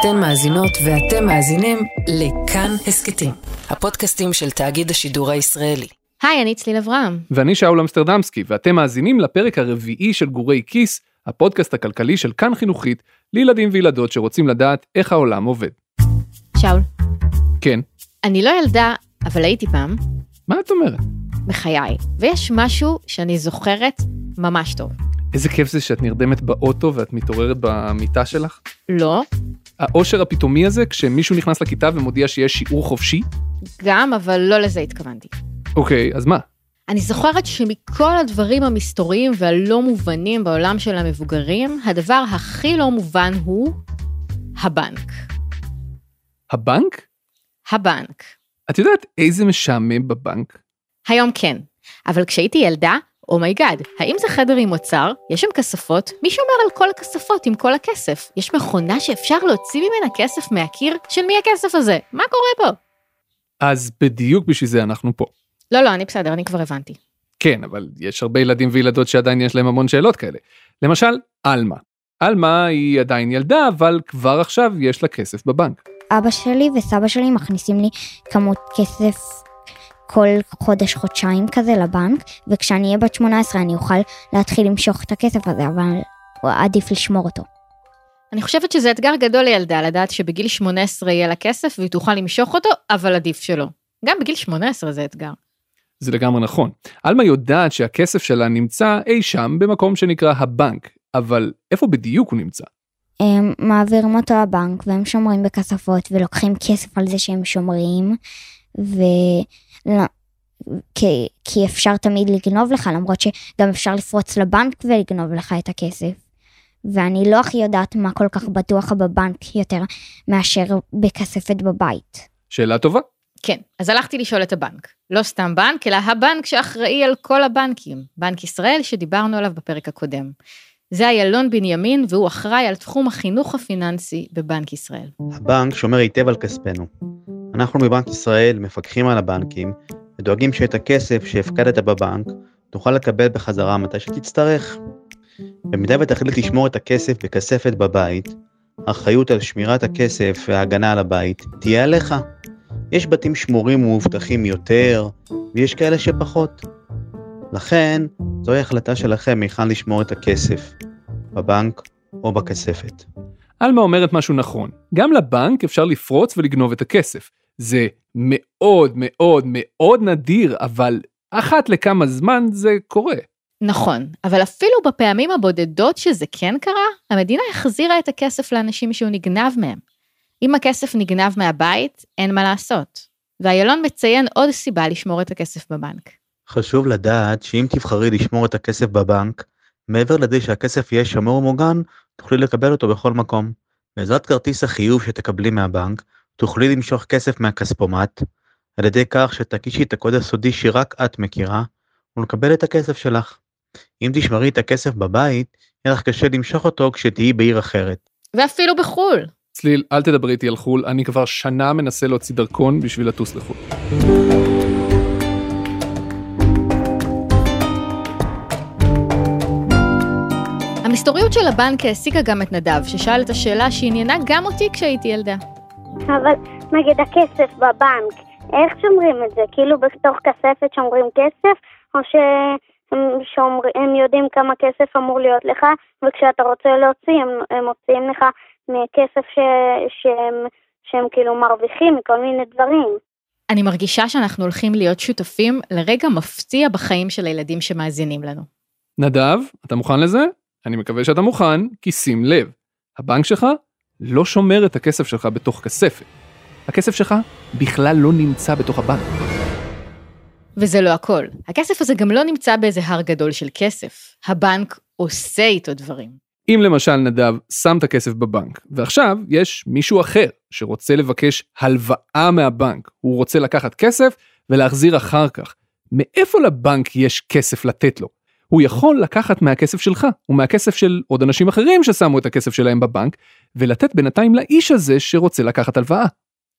אתן מאזינות ואתם מאזינים לכאן הסכתים, הפודקאסטים של תאגיד השידור הישראלי. היי, אני צליל אברהם. ואני שאול אמסטרדמסקי, ואתם מאזינים לפרק הרביעי של גורי כיס, הפודקאסט הכלכלי של כאן חינוכית, לילדים וילדות שרוצים לדעת איך העולם עובד. שאול, כן, אני לא ילדה, אבל הייתי פעם, מה את אומרת? בחיי, ויש משהו שאני זוכרת ממש טוב. איזה כיף זה שאת נרדמת באוטו ואת מתעוררת במיטה שלך? לא, האושר הפתאומי הזה כשמישהו נכנס לכיתה ומודיע שיש שיעור חופשי? גם, אבל לא לזה התכוונתי. אוקיי, אז מה? אני זוכרת שמכל הדברים המסתוריים והלא מובנים בעולם של המבוגרים, הדבר הכי לא מובן הוא הבנק. הבנק? הבנק. את יודעת איזה משעמם בבנק? היום כן, אבל כשהייתי ילדה, oh my god, האם זה חדר עם אוצר? יש שם כספות? מי שומר על כל הכספות עם כל הכסף? יש מכונה שאפשר להוציא ממנה כסף מהקיר? של מי הכסף הזה? מה קורה פה? אז בדיוק בשביל זה אנחנו פה. לא, לא, אני בסדר, אני כבר הבנתי. כן, אבל יש הרבה ילדים וילדות שעדיין יש להם המון שאלות כאלה. למשל, עלמה. עלמה היא עדיין ילדה, אבל כבר עכשיו יש לה כסף בבנק. אבא שלי וסבא שלי מכניסים לי כמות כסף כל חודש חודשיים כזה לבנק, וכשאני אהיה בת 18 אני אוכל להתחיל למשוך את הכסף הזה, אבל עדיף לשמור אותו. אני חושבת שזה אתגר גדול לילדה לדעת שבגיל 18 יהיה לה כסף והיא תוכל למשוך אותו, אבל עדיף שלא. גם בגיל 18 זה אתגר. זה לגמרי נכון. עלמה יודעת שהכסף שלה נמצא אי שם במקום שנקרא הבנק, אבל איפה בדיוק הוא נמצא? הם מעבירים אותו לבנק והם שומרים בכספות ולוקחים כסף על זה שהם שומרים, ו... לא, כי, כי אפשר תמיד לגנוב לך, למרות שגם אפשר לפרוץ לבנק ולגנוב לך את הכסף. ואני לא הכי יודעת מה כל כך בטוח בבנק יותר מאשר בכספת בבית. שאלה טובה. כן, אז הלכתי לשאול את הבנק. לא סתם בנק, אלא הבנק שאחראי על כל הבנקים, בנק ישראל שדיברנו עליו בפרק הקודם. זה איילון בנימין והוא אחראי על תחום החינוך הפיננסי בבנק ישראל. הבנק שומר היטב על כספנו. אנחנו בבנק ישראל מפקחים על הבנקים ודואגים שאת הכסף שהפקדת בבנק תוכל לקבל בחזרה מתי שתצטרך. במידה ותחליט לשמור את הכסף בכספת בבית, האחריות על שמירת הכסף וההגנה על הבית תהיה עליך. יש בתים שמורים ומאובטחים יותר, ויש כאלה שפחות. לכן, זוהי החלטה שלכם היכן לשמור את הכסף, בבנק או בכספת. עלמה אומרת משהו נכון, גם לבנק אפשר לפרוץ ולגנוב את הכסף. זה מאוד מאוד מאוד נדיר, אבל אחת לכמה זמן זה קורה. נכון, אבל אפילו בפעמים הבודדות שזה כן קרה, המדינה החזירה את הכסף לאנשים שהוא נגנב מהם. אם הכסף נגנב מהבית, אין מה לעשות. ואיילון מציין עוד סיבה לשמור את הכסף בבנק. חשוב לדעת שאם תבחרי לשמור את הכסף בבנק, מעבר לזה שהכסף יהיה שמור ומוגן, תוכלי לקבל אותו בכל מקום. בעזרת כרטיס החיוב שתקבלי מהבנק, תוכלי למשוך כסף מהכספומט, על ידי כך שתקישי את הקוד הסודי שרק את מכירה, ולקבל את הכסף שלך. אם תשמרי את הכסף בבית, יהיה לך קשה למשוך אותו כשתהיי בעיר אחרת. ואפילו בחו"ל. צליל, אל תדברי איתי על חו"ל, אני כבר שנה מנסה להוציא דרכון בשביל לטוס לחו"ל. המסתוריות של הבנק העסיקה גם את נדב, ששאל את השאלה שעניינה גם אותי כשהייתי ילדה. אבל נגיד הכסף בבנק, איך שומרים את זה? כאילו בתוך כספת שומרים כסף, או שהם שומר, יודעים כמה כסף אמור להיות לך, וכשאתה רוצה להוציא, הם, הם מוציאים לך מכסף ש, שהם, שהם כאילו מרוויחים מכל מיני דברים. אני מרגישה שאנחנו הולכים להיות שותפים לרגע מפתיע בחיים של הילדים שמאזינים לנו. נדב, אתה מוכן לזה? אני מקווה שאתה מוכן, כי שים לב, הבנק שלך לא שומר את הכסף שלך בתוך כספת. הכסף שלך בכלל לא נמצא בתוך הבנק. וזה לא הכל. הכסף הזה גם לא נמצא באיזה הר גדול של כסף. הבנק עושה איתו דברים. אם למשל נדב שם את הכסף בבנק, ועכשיו יש מישהו אחר שרוצה לבקש הלוואה מהבנק, הוא רוצה לקחת כסף ולהחזיר אחר כך, מאיפה לבנק יש כסף לתת לו? הוא יכול לקחת מהכסף שלך ומהכסף של עוד אנשים אחרים ששמו את הכסף שלהם בבנק, ולתת בינתיים לאיש הזה שרוצה לקחת הלוואה.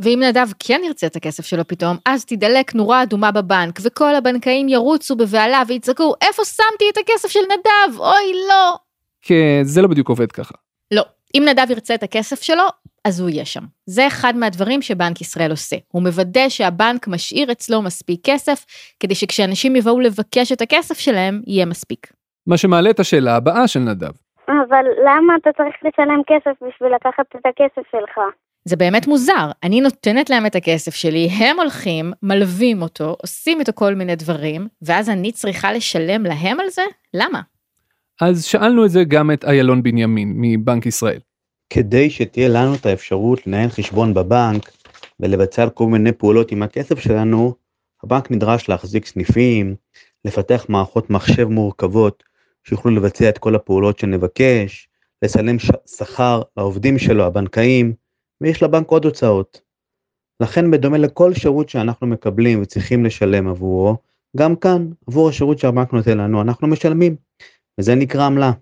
ואם נדב כן ירצה את הכסף שלו פתאום, אז תדלק נורה אדומה בבנק, וכל הבנקאים ירוצו בבהלה ויצעקו, איפה שמתי את הכסף של נדב? אוי, לא. כי זה לא בדיוק עובד ככה. לא. אם נדב ירצה את הכסף שלו, אז הוא יהיה שם. זה אחד מהדברים שבנק ישראל עושה. הוא מוודא שהבנק משאיר אצלו מספיק כסף, כדי שכשאנשים יבואו לבקש את הכסף שלהם, יהיה מספיק. מה שמעלה את השאלה הבאה של נדב. אבל למה אתה צריך לשלם כסף בשביל לקחת את הכסף שלך? זה באמת מוזר, אני נותנת להם את הכסף שלי, הם הולכים, מלווים אותו, עושים איתו כל מיני דברים, ואז אני צריכה לשלם להם על זה? למה? אז שאלנו את זה גם את איילון בנימין מבנק ישראל. כדי שתהיה לנו את האפשרות לנהל חשבון בבנק ולבצע כל מיני פעולות עם הכסף שלנו, הבנק נדרש להחזיק סניפים, לפתח מערכות מחשב מורכבות שיוכלו לבצע את כל הפעולות שנבקש, לסלם שכר לעובדים שלו, הבנקאים, ויש לבנק עוד הוצאות. לכן בדומה לכל שירות שאנחנו מקבלים וצריכים לשלם עבורו, גם כאן, עבור השירות שהבנק נותן לנו, אנחנו משלמים, וזה נקרא עמלה.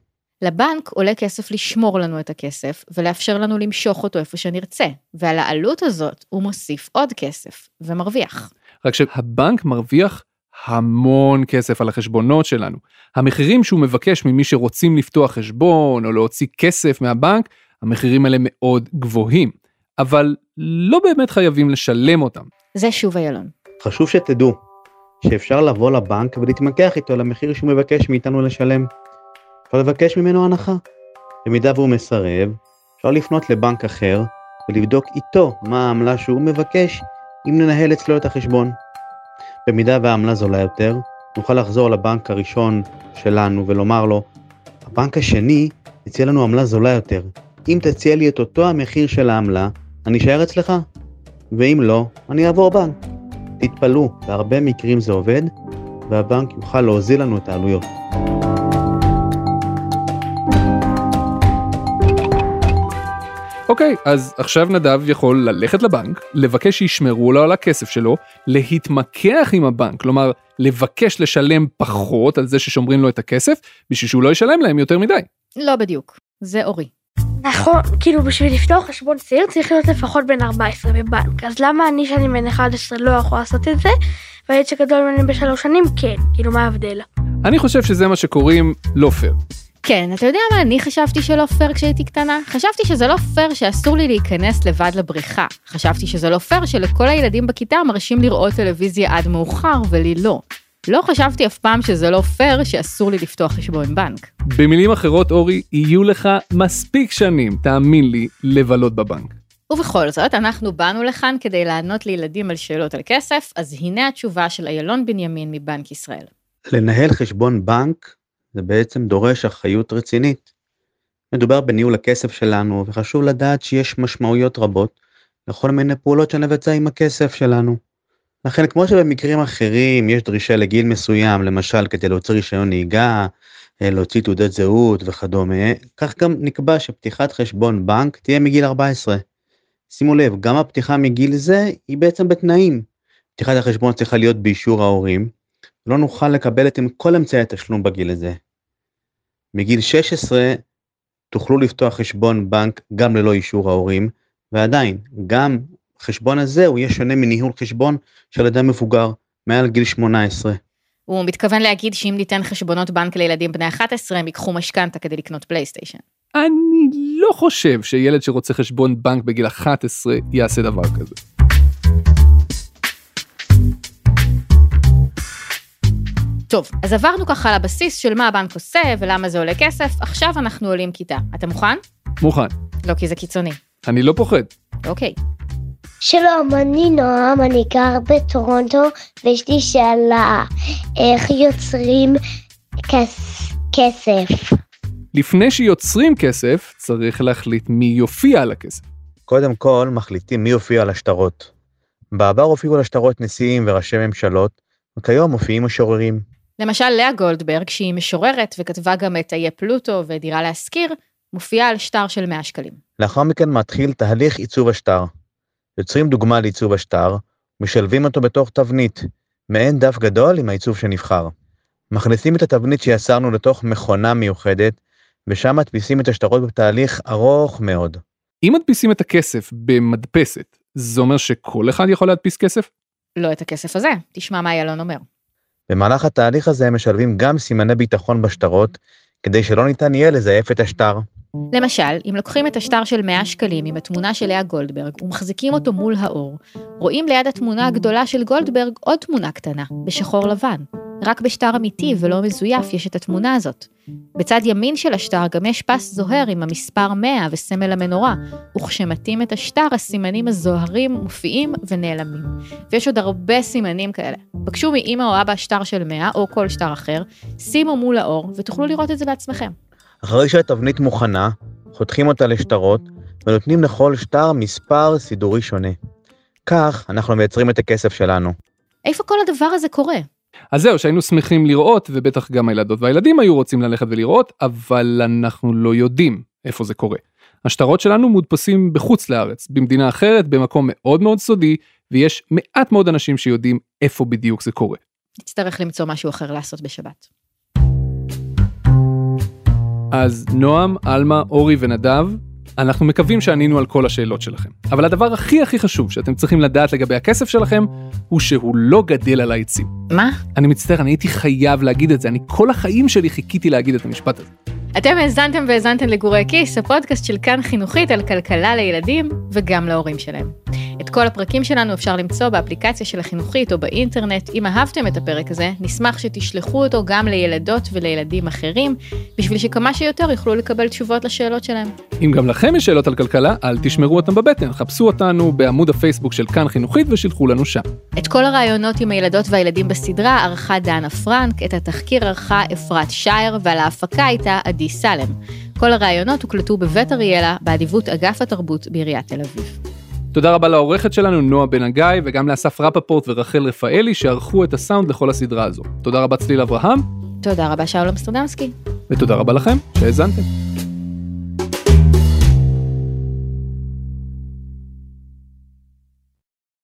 לבנק עולה כסף לשמור לנו את הכסף ולאפשר לנו למשוך אותו איפה שנרצה, ועל העלות הזאת הוא מוסיף עוד כסף ומרוויח. רק שהבנק מרוויח המון כסף על החשבונות שלנו. המחירים שהוא מבקש ממי שרוצים לפתוח חשבון או להוציא כסף מהבנק, המחירים האלה מאוד גבוהים, אבל לא באמת חייבים לשלם אותם. זה שוב איילון. חשוב שתדעו שאפשר לבוא לבנק ולהתמקח איתו על המחיר שהוא מבקש מאיתנו לשלם. אפשר לבקש ממנו הנחה. במידה והוא מסרב, אפשר לפנות לבנק אחר ולבדוק איתו מה העמלה שהוא מבקש אם ננהל אצלו את החשבון. במידה והעמלה זולה יותר, נוכל לחזור לבנק הראשון שלנו ולומר לו, הבנק השני הציע לנו עמלה זולה יותר. אם תציע לי את אותו המחיר של העמלה, אני אשאר אצלך, ואם לא, אני אעבור בנק. תתפלאו, בהרבה מקרים זה עובד, והבנק יוכל להוזיל לנו את העלויות. אוקיי, אז עכשיו נדב יכול ללכת לבנק, לבקש שישמרו לו על הכסף שלו, להתמקח עם הבנק, כלומר, לבקש לשלם פחות על זה ששומרים לו את הכסף, בשביל שהוא לא ישלם להם יותר מדי. לא בדיוק, זה אורי. נכון, כאילו בשביל לפתוח חשבון צעיר צריך להיות לפחות בן 14 בבנק, אז למה אני שאני בן 11 לא יכול לעשות את זה, והילד שגדול ממני בשלוש שנים כן, כאילו מה ההבדל? אני חושב שזה מה שקוראים לא פייר. כן, אתה יודע מה אני חשבתי שלא פייר כשהייתי קטנה? חשבתי שזה לא פייר שאסור לי להיכנס לבד לבריכה. חשבתי שזה לא פייר שלכל הילדים בכיתה מרשים לראות טלוויזיה עד מאוחר ולי לא. לא חשבתי אף פעם שזה לא פייר שאסור לי לפתוח חשבון בנק. במילים אחרות, אורי, יהיו לך מספיק שנים, תאמין לי, לבלות בבנק. ובכל זאת, אנחנו באנו לכאן כדי לענות לילדים על שאלות על כסף, אז הנה התשובה של איילון בנימין מבנק ישראל. לנהל חשבון בנק זה בעצם דורש אחריות רצינית. מדובר בניהול הכסף שלנו, וחשוב לדעת שיש משמעויות רבות לכל מיני פעולות שנבצע עם הכסף שלנו. לכן כמו שבמקרים אחרים יש דרישה לגיל מסוים, למשל כדי להוציא רישיון נהיגה, אה, להוציא תעודת זהות וכדומה, כך גם נקבע שפתיחת חשבון בנק תהיה מגיל 14. שימו לב, גם הפתיחה מגיל זה היא בעצם בתנאים. פתיחת החשבון צריכה להיות באישור ההורים, לא נוכל לקבל את כל אמצעי התשלום בגיל הזה. מגיל 16 תוכלו לפתוח חשבון בנק גם ללא אישור ההורים, ועדיין, גם החשבון הזה הוא יהיה שונה מניהול חשבון של אדם מבוגר, מעל גיל 18. הוא מתכוון להגיד שאם ניתן חשבונות בנק לילדים בני 11, הם ייקחו משכנתה כדי לקנות פלייסטיישן. אני לא חושב שילד שרוצה חשבון בנק בגיל 11 יעשה דבר כזה. טוב, אז עברנו ככה על הבסיס של מה הבנק עושה ולמה זה עולה כסף, עכשיו אנחנו עולים כיתה. אתה מוכן? מוכן. לא, כי זה קיצוני. אני לא פוחד. אוקיי. שלום, אני נועם, אני גר בטורונטו, ויש לי שאלה, איך יוצרים כס... כסף? לפני שיוצרים כסף, צריך להחליט מי יופיע על הכסף. קודם כל מחליטים מי יופיע על השטרות. בעבר הופיעו על השטרות נשיאים וראשי ממשלות, וכיום מופיעים משוררים. למשל, לאה גולדברג, שהיא משוררת וכתבה גם את איי פלוטו ודירה להשכיר, מופיעה על שטר של 100 שקלים. לאחר מכן מתחיל תהליך עיצוב השטר. יוצרים דוגמה לעיצוב השטר, משלבים אותו בתוך תבנית, מעין דף גדול עם העיצוב שנבחר. מכניסים את התבנית שיצרנו לתוך מכונה מיוחדת, ושם מדפיסים את השטרות בתהליך ארוך מאוד. אם מדפיסים את הכסף במדפסת, זה אומר שכל אחד יכול להדפיס כסף? לא את הכסף הזה, תשמע מה ילון אומר. במהלך התהליך הזה הם משלבים גם סימני ביטחון בשטרות, כדי שלא ניתן יהיה לזייף את השטר. למשל, אם לוקחים את השטר של 100 שקלים עם התמונה של לאה גולדברג ומחזיקים אותו מול האור, רואים ליד התמונה הגדולה של גולדברג עוד תמונה קטנה, בשחור לבן. רק בשטר אמיתי ולא מזויף יש את התמונה הזאת. בצד ימין של השטר גם יש פס זוהר עם המספר 100 וסמל המנורה, וכשמטים את השטר הסימנים הזוהרים מופיעים ונעלמים. ויש עוד הרבה סימנים כאלה. בקשו מאמא או אבא שטר של 100 או כל שטר אחר, שימו מול האור ותוכלו לראות את זה בעצמכם. אחרי שהתבנית מוכנה, חותכים אותה לשטרות ונותנים לכל שטר מספר סידורי שונה. כך אנחנו מייצרים את הכסף שלנו. איפה כל הדבר הזה קורה? אז זהו, שהיינו שמחים לראות, ובטח גם הילדות והילדים היו רוצים ללכת ולראות, אבל אנחנו לא יודעים איפה זה קורה. השטרות שלנו מודפסים בחוץ לארץ, במדינה אחרת, במקום מאוד מאוד סודי, ויש מעט מאוד אנשים שיודעים איפה בדיוק זה קורה. נצטרך למצוא משהו אחר לעשות בשבת. אז נועם, עלמה, אורי ונדב, אנחנו מקווים שענינו על כל השאלות שלכם. אבל הדבר הכי הכי חשוב שאתם צריכים לדעת לגבי הכסף שלכם, הוא שהוא לא גדל על העצים. מה? אני מצטער, אני הייתי חייב להגיד את זה, אני כל החיים שלי חיכיתי להגיד את המשפט הזה. אתם האזנתם והאזנתם לגורי כיס, הפודקאסט של כאן חינוכית על כלכלה לילדים וגם להורים שלהם. את כל הפרקים שלנו אפשר למצוא באפליקציה של החינוכית או באינטרנט. אם אהבתם את הפרק הזה, נשמח שתשלחו אותו גם לילדות ולילדים אחרים, בשביל שכמה שיותר יוכלו לקבל תשובות לשאלות שלהם. אם גם לכם יש שאלות על כלכלה, אל תשמרו אותם בבטן, חפשו אותנו בעמוד הפייסבוק של כאן חינוכית ושילחו לנו שם. את כל הרעיונות עם הילדות והילדים בסדרה ערכה דנה פרנק, את התחקיר ערכה אפרת שייר, ועל ההפקה הייתה עדי סלם. כל הרעיונות הוקלטו בבית אריאלה, באדיבות אגף התרבות בעיריית תל אביב. תודה רבה לעורכת שלנו נועה בן הגיא וגם לאסף רפפורט ורחל רפאלי שערכו את הסאונד לכל הסדרה הזו. תודה רבה צליל אברהם. תודה רבה שאול אמסטרדמסקי. ותודה רבה לכם שהאזנתם.